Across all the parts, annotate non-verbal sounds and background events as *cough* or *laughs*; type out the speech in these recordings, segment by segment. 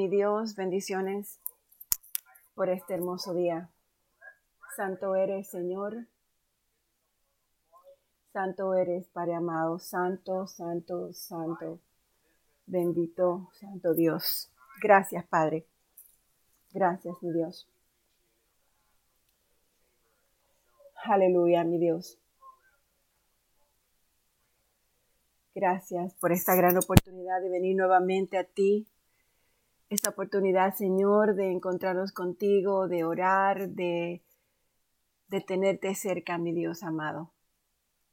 mi Dios, bendiciones por este hermoso día. Santo eres, Señor. Santo eres, Padre amado. Santo, santo, santo. Bendito, santo Dios. Gracias, Padre. Gracias, mi Dios. Aleluya, mi Dios. Gracias por esta gran oportunidad de venir nuevamente a ti. Esta oportunidad, Señor, de encontrarnos contigo, de orar, de, de tenerte cerca, mi Dios amado.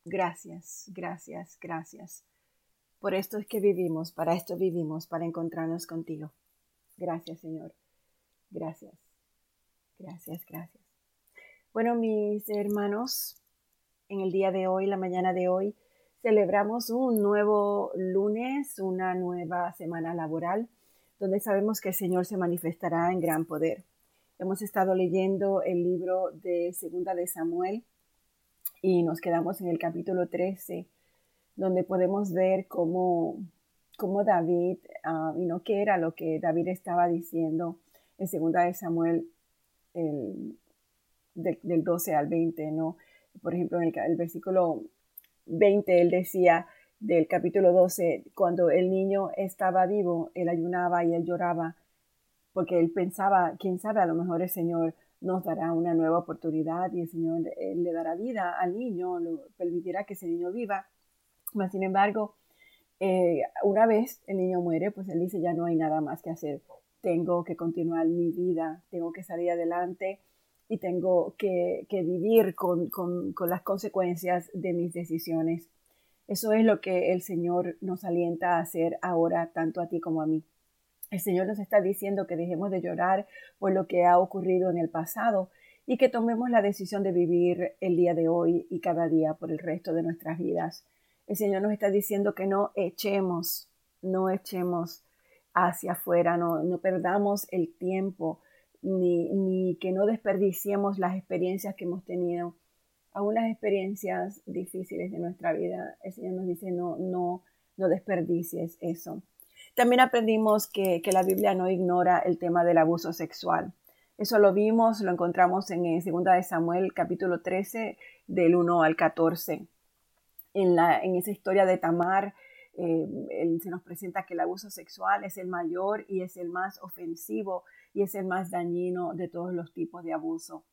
Gracias, gracias, gracias. Por esto es que vivimos, para esto vivimos, para encontrarnos contigo. Gracias, Señor. Gracias. Gracias, gracias. Bueno, mis hermanos, en el día de hoy, la mañana de hoy, celebramos un nuevo lunes, una nueva semana laboral, donde sabemos que el Señor se manifestará en gran poder. Hemos estado leyendo el libro de Segunda de Samuel y nos quedamos en el capítulo 13, donde podemos ver cómo, cómo David, ah, y no qué era lo que David estaba diciendo en Segunda de Samuel el, del 12 al 20, ¿no? Por ejemplo, en el, el versículo 20 él decía del capítulo 12, cuando el niño estaba vivo, él ayunaba y él lloraba, porque él pensaba, quién sabe, a lo mejor el Señor nos dará una nueva oportunidad y el Señor le dará vida al niño, lo permitirá que ese niño viva. Mas, sin embargo, eh, una vez el niño muere, pues él dice, ya no hay nada más que hacer, tengo que continuar mi vida, tengo que salir adelante y tengo que, vivir con, las consecuencias de mis decisiones. Eso es lo que el Señor nos alienta a hacer ahora, tanto a ti como a mí. El Señor nos está diciendo que dejemos de llorar por lo que ha ocurrido en el pasado y que tomemos la decisión de vivir el día de hoy y cada día por el resto de nuestras vidas. El Señor nos está diciendo que no echemos, no echemos hacia afuera, no, no perdamos el tiempo, ni, que no desperdiciemos las experiencias que hemos tenido, aún las experiencias difíciles de nuestra vida. El Señor nos dice, no, no, no desperdicies eso. También aprendimos que, la Biblia no ignora el tema del abuso sexual. Eso lo vimos, lo encontramos en, 2 de Samuel capítulo 13 del 1 al 14. En, la, en esa historia de Tamar, eh, se nos presenta que el abuso sexual es el mayor y es el más ofensivo y es el más dañino de todos los tipos de abuso.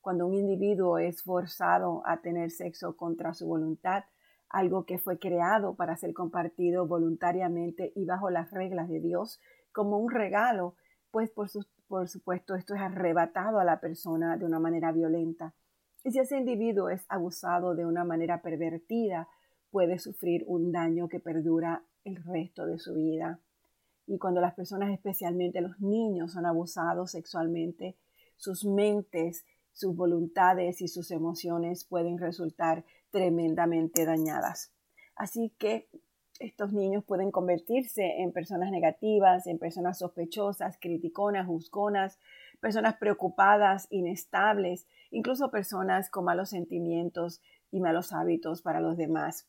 Cuando un individuo es forzado a tener sexo contra su voluntad, algo que fue creado para ser compartido voluntariamente y bajo las reglas de Dios como un regalo, pues por, supuesto esto es arrebatado a la persona de una manera violenta. Y si ese individuo es abusado de una manera pervertida, puede sufrir un daño que perdura el resto de su vida y cuando las personas, especialmente los niños, son abusados sexualmente, sus mentes, sus voluntades y sus emociones pueden resultar tremendamente dañadas. Así que estos niños pueden convertirse en personas negativas, en personas sospechosas, criticonas, juzgonas, personas preocupadas, inestables, incluso personas con malos sentimientos y malos hábitos para los demás.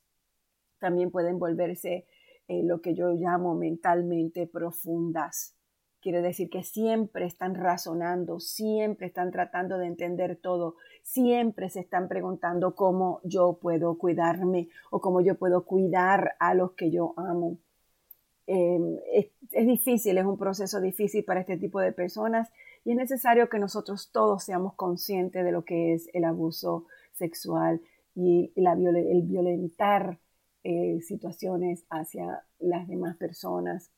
También pueden volverse eh, lo que yo llamo mentalmente profundas. Quiere decir que siempre están razonando, siempre están tratando de entender todo, siempre se están preguntando cómo yo puedo cuidarme o cómo yo puedo cuidar a los que yo amo. Em, es, difícil, es un proceso difícil para este tipo de personas y es necesario que nosotros todos seamos conscientes de lo que es el abuso sexual y el violentar eh, situaciones hacia las demás personas.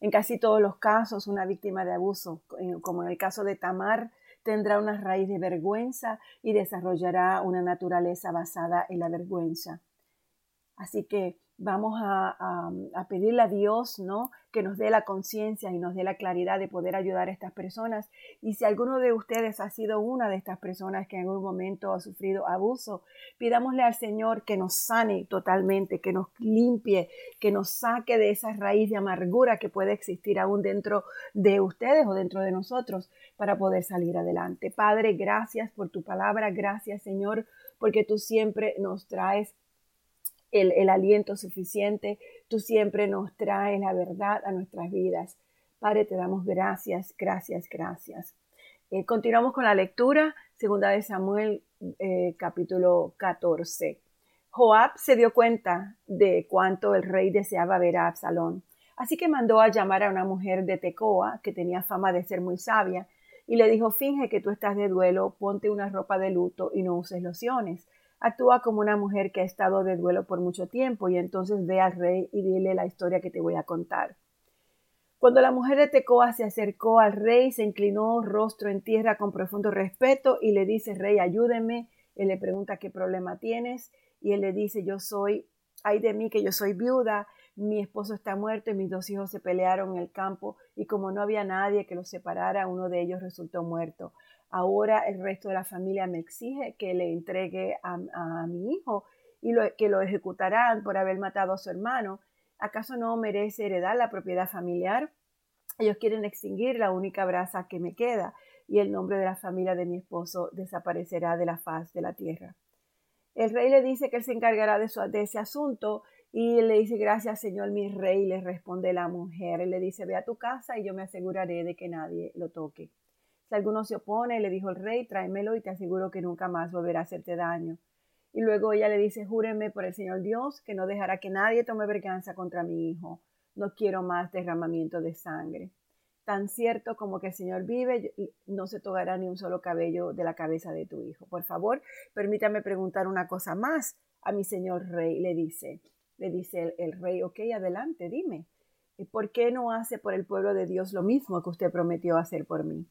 En casi todos los casos, una víctima de abuso, como en el caso de Tamar, tendrá una raíz de vergüenza y desarrollará una naturaleza basada en la vergüenza. Así que vamos a, pedirle a Dios, ¿no? Que nos dé la conciencia y nos dé la claridad de poder ayudar a estas personas. Y si alguno de ustedes ha sido una de estas personas que en algún momento ha sufrido abuso, pidámosle al Señor que nos sane totalmente, que nos limpie, que nos saque de esa raíz de amargura que puede existir aún dentro de ustedes o dentro de nosotros para poder salir adelante. Padre, gracias por tu palabra, gracias Señor, porque tú siempre nos traes el, aliento suficiente. Tú siempre nos traes la verdad a nuestras vidas. Padre, te damos gracias, gracias, gracias. Eh, continuamos con la lectura, segunda de Samuel, eh, capítulo 14. Joab se dio cuenta de cuánto el rey deseaba ver a Absalón, así que mandó a llamar a una mujer de Tecoa, que tenía fama de ser muy sabia, y le dijo, finge que tú estás de duelo, ponte una ropa de luto y no uses lociones. Actúa como una mujer que ha estado de duelo por mucho tiempo y entonces ve al rey y dile la historia que te voy a contar. Cuando la mujer de Tecoa se acercó al rey, se inclinó rostro en tierra con profundo respeto y le dice, Rey, ayúdeme. Él le pregunta qué problema tienes y él le dice, yo soy, ay de mí que yo soy viuda, mi esposo está muerto y mis dos hijos se pelearon en el campo y como no había nadie que los separara, uno de ellos resultó muerto. Ahora el resto de la familia me exige que le entregue a, mi hijo y que lo ejecutarán por haber matado a su hermano ¿Acaso no merece heredar la propiedad familiar? Ellos quieren extinguir la única brasa que me queda y el nombre de la familia de mi esposo desaparecerá de la faz de la tierra. El rey le dice que él se encargará de, ese asunto y le dice, gracias Señor mi rey, le responde la mujer. Él le dice, ve a tu casa y yo me aseguraré de que nadie lo toque. Si alguno se opone, le dijo el rey, tráemelo y te aseguro que nunca más volverá a hacerte daño. Y luego ella le dice, júreme por el Señor Dios que no dejará que nadie tome venganza contra mi hijo. No quiero más derramamiento de sangre. Tan cierto como que el Señor vive, no se tocará ni un solo cabello de la cabeza de tu hijo. Por favor, permítame preguntar una cosa más a mi Señor Rey, le dice. Le dice el, el rey, ok, adelante, dime. ¿Por qué no hace por el pueblo de Dios lo mismo que usted prometió hacer por mí?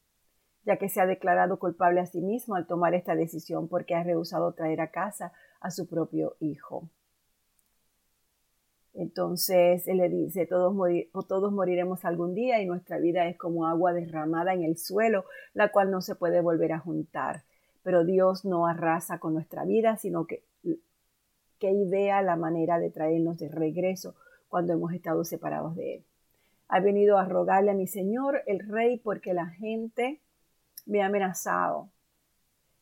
Ya que se ha declarado culpable a sí mismo al tomar esta decisión porque ha rehusado traer a casa a su propio hijo. Entonces él le dice, todos, todos moriremos algún día y nuestra vida es como agua derramada en el suelo, la cual no se puede volver a juntar. Pero Dios no arrasa con nuestra vida, sino que, que idea la manera de traernos de regreso cuando hemos estado separados de Él. Ha venido a rogarle a mi Señor, el Rey, porque la gente me ha amenazado.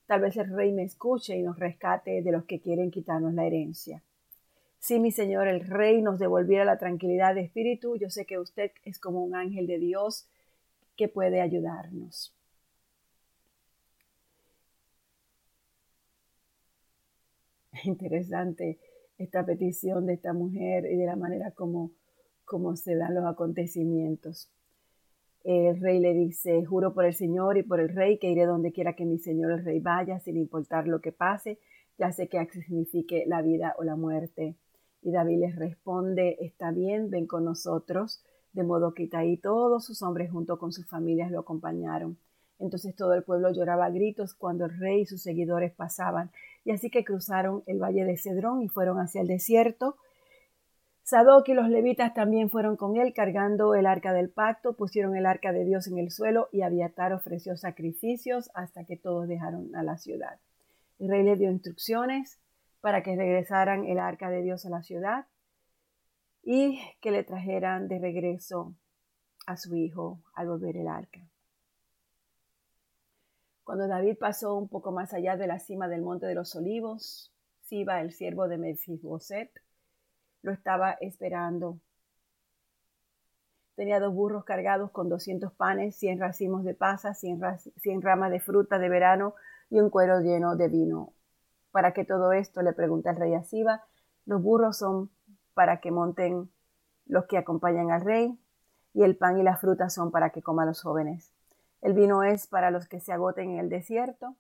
Tal vez el rey me escuche y nos rescate de los que quieren quitarnos la herencia. Si mi Señor el Rey nos devolviera la tranquilidad de espíritu, yo sé que usted es como un ángel de Dios que puede ayudarnos. *laughs* Interesante esta petición de esta mujer y de la manera como, como se dan los acontecimientos. El rey le dice, juro por el Señor y por el rey que iré donde quiera que mi Señor el rey vaya, sin importar lo que pase, ya sé que signifique la vida o la muerte. Y David les responde, está bien, ven con nosotros. De modo que Itaí todos sus hombres junto con sus familias lo acompañaron. Entonces todo el pueblo lloraba a gritos cuando el rey y sus seguidores pasaban. Y así que cruzaron el valle de Cedrón y fueron hacia el desierto Sadoc y los levitas también fueron con él cargando el arca del pacto, pusieron el arca de Dios en el suelo y Abiatar ofreció sacrificios hasta que todos dejaron a la ciudad. El rey le dio instrucciones para que regresaran el arca de Dios a la ciudad y que le trajeran de regreso a su hijo al volver el arca. Cuando David pasó un poco más allá de la cima del monte de los olivos, Siba, el siervo de Mefiboset, lo estaba esperando. Tenía dos burros cargados con 200 panes, 100 racimos de pasas, 100, ramas de fruta de verano y un cuero lleno de vino. ¿Para qué todo esto? le pregunta el rey a Siba. Los burros son para que monten los que acompañan al rey, y el pan y la fruta son para que coman los jóvenes. El vino es para los que se agoten en el desierto.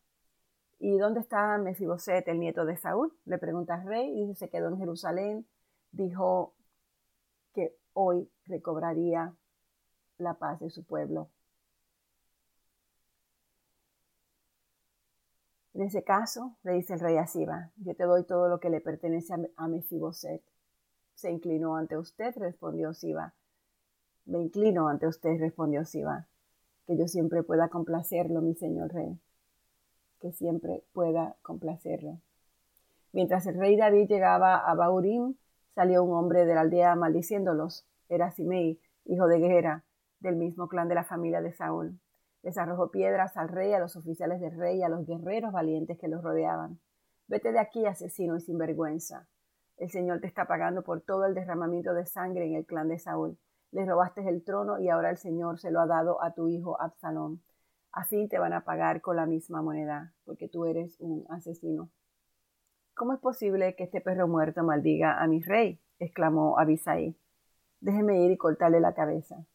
¿Y dónde está Mefiboset, el nieto de Saúl? Le pregunta el rey, y dice, se quedó en Jerusalén dijo que hoy recobraría la paz de su pueblo. En ese caso, le dice el rey a Siba, yo te doy todo lo que le pertenece a Mefiboset. Se inclinó ante usted, respondió Siba. Me inclino ante usted, respondió Siba. Que yo siempre pueda complacerlo, mi señor rey. Que siempre pueda complacerlo. Mientras el rey David llegaba a Baurim, salió un hombre de la aldea maldiciéndolos. Era Simei, hijo de Guerra, del mismo clan de la familia de Saúl. Les arrojó piedras al rey, a los oficiales del rey, a los guerreros valientes que los rodeaban. Vete de aquí, asesino y sinvergüenza. El Señor te está pagando por todo el derramamiento de sangre en el clan de Saúl. le robaste el trono y ahora el Señor se lo ha dado a tu hijo Absalón. Así te van a pagar con la misma moneda, porque tú eres un asesino. ¿Cómo es posible que este perro muerto maldiga a mi rey? exclamó Abisai. Déjeme ir y cortarle la cabeza.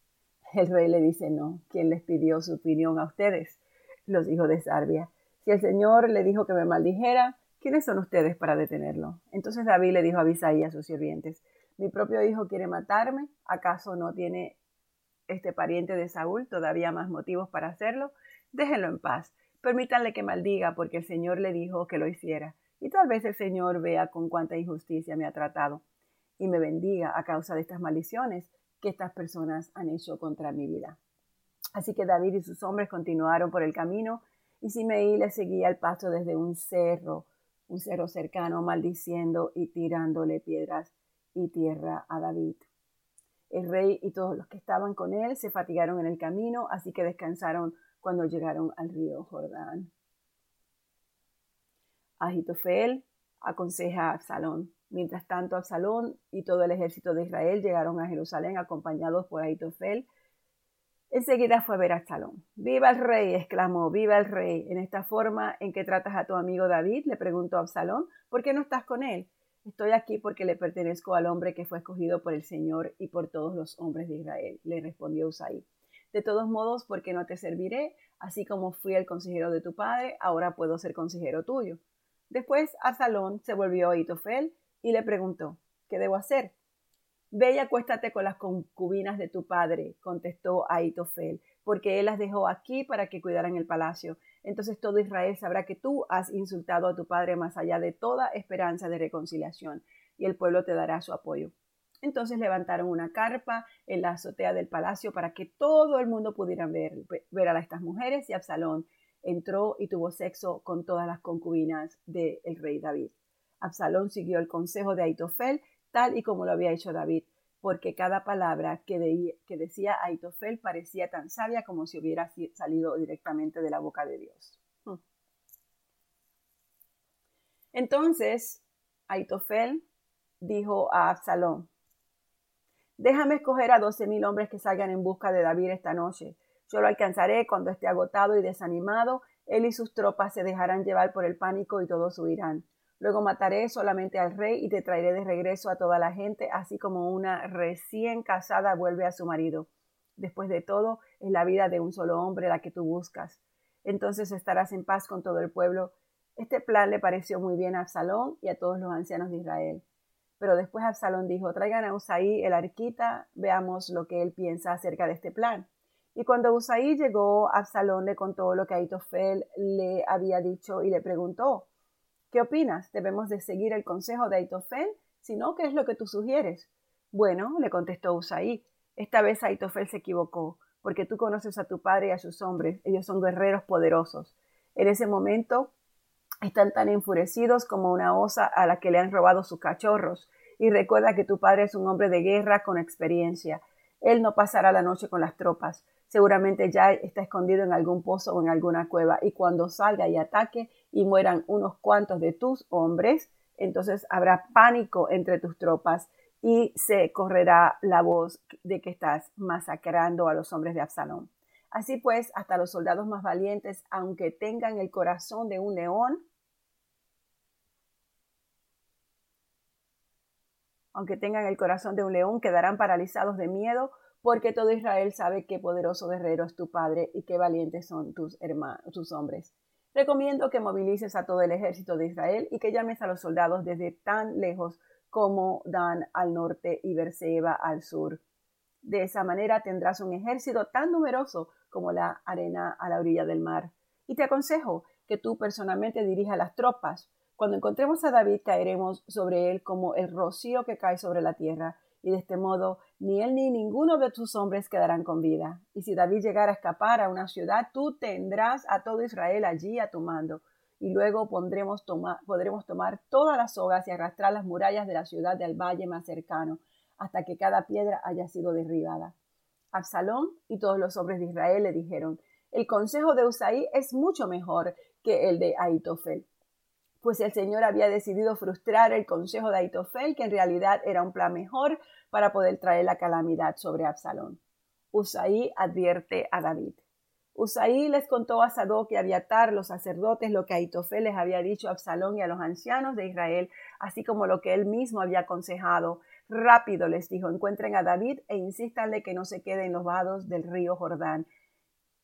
El rey le dice no. ¿Quién les pidió su opinión a ustedes? Los hijos de Sarbia. Si el Señor le dijo que me maldijera, ¿quiénes son ustedes para detenerlo? Entonces David le dijo a Abisai a sus sirvientes, mi propio hijo quiere matarme, ¿acaso no tiene este pariente de Saúl todavía más motivos para hacerlo? Déjenlo en paz, permítanle que maldiga porque el Señor le dijo que lo hiciera, y tal vez el Señor vea con cuánta injusticia me ha tratado y me bendiga a causa de estas maldiciones que estas personas han hecho contra mi vida. Así que David y sus hombres continuaron por el camino y Simeí le seguía el paso desde un cerro, un cerro cercano, maldiciendo y tirándole piedras y tierra a David. El rey y todos los que estaban con él se fatigaron en el camino, así que descansaron cuando llegaron al río Jordán. Ahitofel aconseja a Absalón. Mientras tanto, Absalón y todo el ejército de Israel llegaron a Jerusalén acompañados por Ahitofel. Enseguida fue a ver a Absalón. ¡Viva el rey! exclamó, ¡viva el rey! En esta forma en que tratas a tu amigo David, le preguntó a Absalón, ¿por qué no estás con él? Estoy aquí porque le pertenezco al hombre que fue escogido por el Señor y por todos los hombres de Israel, le respondió Usai. De todos modos, porque no te serviré, así como fui el consejero de tu padre, ahora puedo ser consejero tuyo. Después Absalón se volvió a Itofel y le preguntó, ¿qué debo hacer? Ve y acuéstate con las concubinas de tu padre, contestó Aitofel, porque él las dejó aquí para que cuidaran el palacio. Entonces todo Israel sabrá que tú has insultado a tu padre más allá de toda esperanza de reconciliación, y el pueblo te dará su apoyo. Entonces levantaron una carpa en la azotea del palacio para que todo el mundo pudiera ver, ver a estas mujeres y Absalón entró y tuvo sexo con todas las concubinas del rey David. Absalón siguió el consejo de Aitofel tal y como lo había hecho David, porque cada palabra que, que decía Aitofel parecía tan sabia como si hubiera salido directamente de la boca de Dios. Hmm. Entonces, Aitofel dijo a Absalón, déjame escoger a doce mil hombres que salgan en busca de David esta noche. Yo lo alcanzaré cuando esté agotado y desanimado. Él y sus tropas se dejarán llevar por el pánico y todos huirán. Luego mataré solamente al rey y te traeré de regreso a toda la gente, así como una recién casada vuelve a su marido. Después de todo, es la vida de un solo hombre la que tú buscas. Entonces estarás en paz con todo el pueblo. Este plan le pareció muy bien a Absalón y a todos los ancianos de Israel. Pero después Absalón dijo, traigan a Usaí el arquita, veamos lo que él piensa acerca de este plan. Y cuando Usaí llegó, Absalón le contó lo que Aitofel le había dicho y le preguntó, ¿Qué opinas? ¿Debemos de seguir el consejo de Aitofel? Si no, ¿qué es lo que tú sugieres? Bueno, le contestó Usaí, esta vez Aitofel se equivocó, porque tú conoces a tu padre y a sus hombres, ellos son guerreros poderosos. En ese momento están tan enfurecidos como una osa a la que le han robado sus cachorros. Y recuerda que tu padre es un hombre de guerra con experiencia. Él no pasará la noche con las tropas. Seguramente ya está escondido en algún pozo o en alguna cueva. Y cuando salga y ataque, y mueran unos cuantos de tus hombres, entonces habrá pánico entre tus tropas y se correrá la voz de que estás masacrando a los hombres de Absalón. Así pues, hasta los soldados más valientes, aunque tengan el corazón de un león, aunque tengan el corazón de un león, quedarán paralizados de miedo, porque todo Israel sabe qué poderoso guerrero es tu padre y qué valientes son tus hermanos, tus hombres. Recomiendo que movilices a todo el ejército de Israel y que llames a los soldados desde tan lejos como Dan al norte y Berseba al sur. De esa manera tendrás un ejército tan numeroso como la arena a la orilla del mar. Y te aconsejo que tú personalmente dirijas las tropas. Cuando encontremos a David caeremos sobre él como el rocío que cae sobre la tierra y de este modo ni él ni ninguno de tus hombres quedarán con vida. Y si David llegara a escapar a una ciudad, tú tendrás a todo Israel allí a tu mando. Y luego podremos tomar todas las sogas y arrastrar las murallas de la ciudad del valle más cercano, hasta que cada piedra haya sido derribada. Absalón y todos los hombres de Israel le dijeron, el consejo de Usaí es mucho mejor que el de Aitofel. Pues el Señor había decidido frustrar el consejo de Aitofel, que en realidad era un plan mejor para poder traer la calamidad sobre Absalón. Usaí advierte a David. Usaí les contó a Sadoc y a Abiatar, los sacerdotes, lo que Aitofel les había dicho a Absalón y a los ancianos de Israel, así como lo que él mismo había aconsejado. Rápido les dijo, encuentren a David e insístanle que no se quede en los vados del río Jordán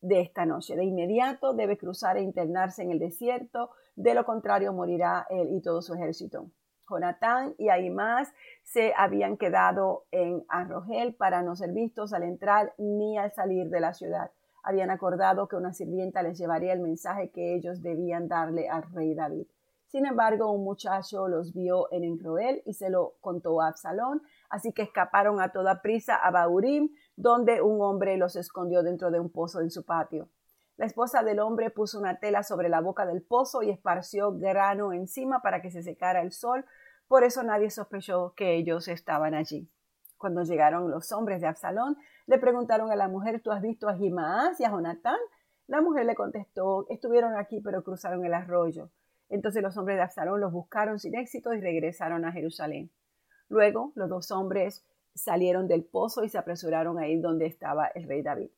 de esta noche. De inmediato debe cruzar e internarse en el desierto, de lo contrario morirá él y todo su ejército. Jonatán y Ahimás se habían quedado en Arrogel para no ser vistos al entrar ni al salir de la ciudad. Habían acordado que una sirvienta les llevaría el mensaje que ellos debían darle al rey David. Sin embargo, un muchacho los vio en Encroel y se lo contó a Absalón, así que escaparon a toda prisa a Baurim, donde un hombre los escondió dentro de un pozo en su patio. La esposa del hombre puso una tela sobre la boca del pozo y esparció grano encima para que se secara el sol, por eso nadie sospechó que ellos estaban allí. Cuando llegaron los hombres de Absalón, le preguntaron a la mujer, ¿tú has visto a Jimaás y a Jonatán? La mujer le contestó, estuvieron aquí pero cruzaron el arroyo. Entonces los hombres de Absalón los buscaron sin éxito y regresaron a Jerusalén. Luego los dos hombres salieron del pozo y se apresuraron a ir donde estaba el rey David.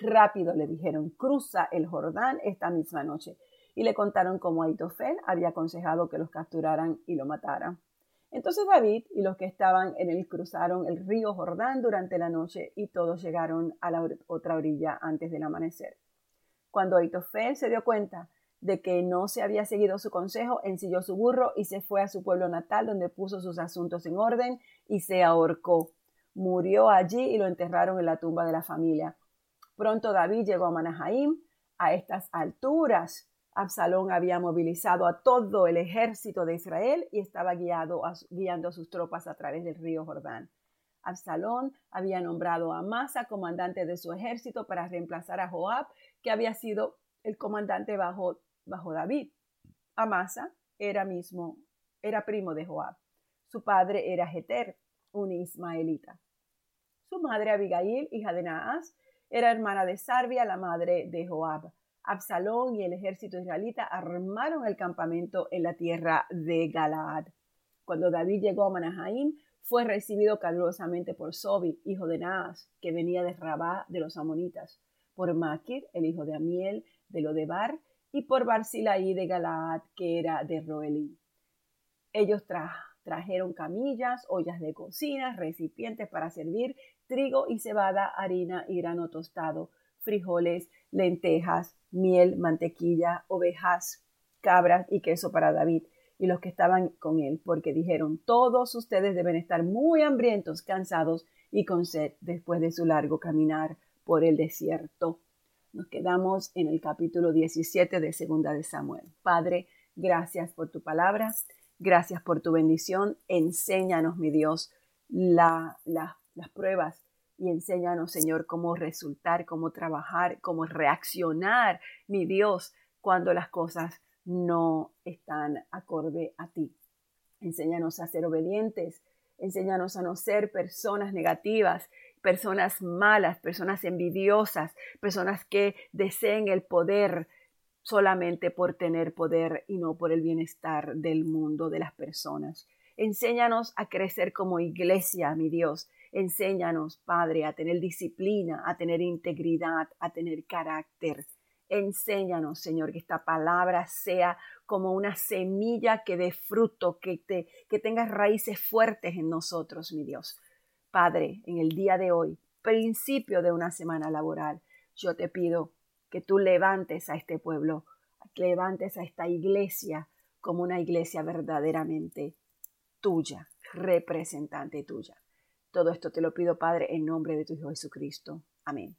Rápido le dijeron, cruza el Jordán esta misma noche. Y le contaron cómo Aitofel había aconsejado que los capturaran y lo mataran. Entonces David y los que estaban en él cruzaron el río Jordán durante la noche y todos llegaron a la otra orilla antes del amanecer. Cuando Aitofel se dio cuenta de que no se había seguido su consejo, ensilló su burro y se fue a su pueblo natal donde puso sus asuntos en orden y se ahorcó. Murió allí y lo enterraron en la tumba de la familia. Pronto David llegó a Manahaim. A estas alturas, Absalón había movilizado a todo el ejército de Israel y estaba guiando a sus tropas a través del río Jordán. Absalón había nombrado a Amasa comandante de su ejército para reemplazar a Joab, que había sido el comandante bajo, bajo David. Amasa era mismo, era primo de Joab. Su padre era Jeter, un ismaelita. Su madre Abigail, hija de Naas, era hermana de Sarbia, la madre de Joab. Absalón y el ejército israelita armaron el campamento en la tierra de Galaad. Cuando David llegó a Manahaim, fue recibido calurosamente por Sobi, hijo de Naas, que venía de Rabá de los amonitas, por Maquir, el hijo de Amiel, de Lodebar, y por Barzilaí de Galaad, que era de Roelí. Ellos trajeron camillas, ollas de cocina, recipientes para servir trigo y cebada, harina y grano tostado, frijoles, lentejas, miel, mantequilla, ovejas, cabras y queso para David y los que estaban con él, porque dijeron, todos ustedes deben estar muy hambrientos, cansados y con sed después de su largo caminar por el desierto. Nos quedamos en el capítulo 17 de Segunda de Samuel. Padre, gracias por tu palabra, gracias por tu bendición. Enséñanos, mi Dios, la, la las pruebas y enséñanos, Señor, cómo resultar, cómo trabajar, cómo reaccionar, mi Dios, cuando las cosas no están acorde a ti. Enséñanos a ser obedientes, enséñanos a no ser personas negativas, personas malas, personas envidiosas, personas que deseen el poder solamente por tener poder y no por el bienestar del mundo, de las personas. Enséñanos a crecer como iglesia, mi Dios, Enséñanos, Padre, a tener disciplina, a tener integridad, a tener carácter. Enséñanos, Señor, que esta palabra sea como una semilla que dé fruto, que, te, que tenga raíces fuertes en nosotros, mi Dios. Padre, en el día de hoy, principio de una semana laboral, yo te pido que tú levantes a este pueblo, levantes a esta iglesia como una iglesia verdaderamente tuya, representante tuya. Todo esto te lo pido, Padre, en nombre de tu Hijo Jesucristo. Amén.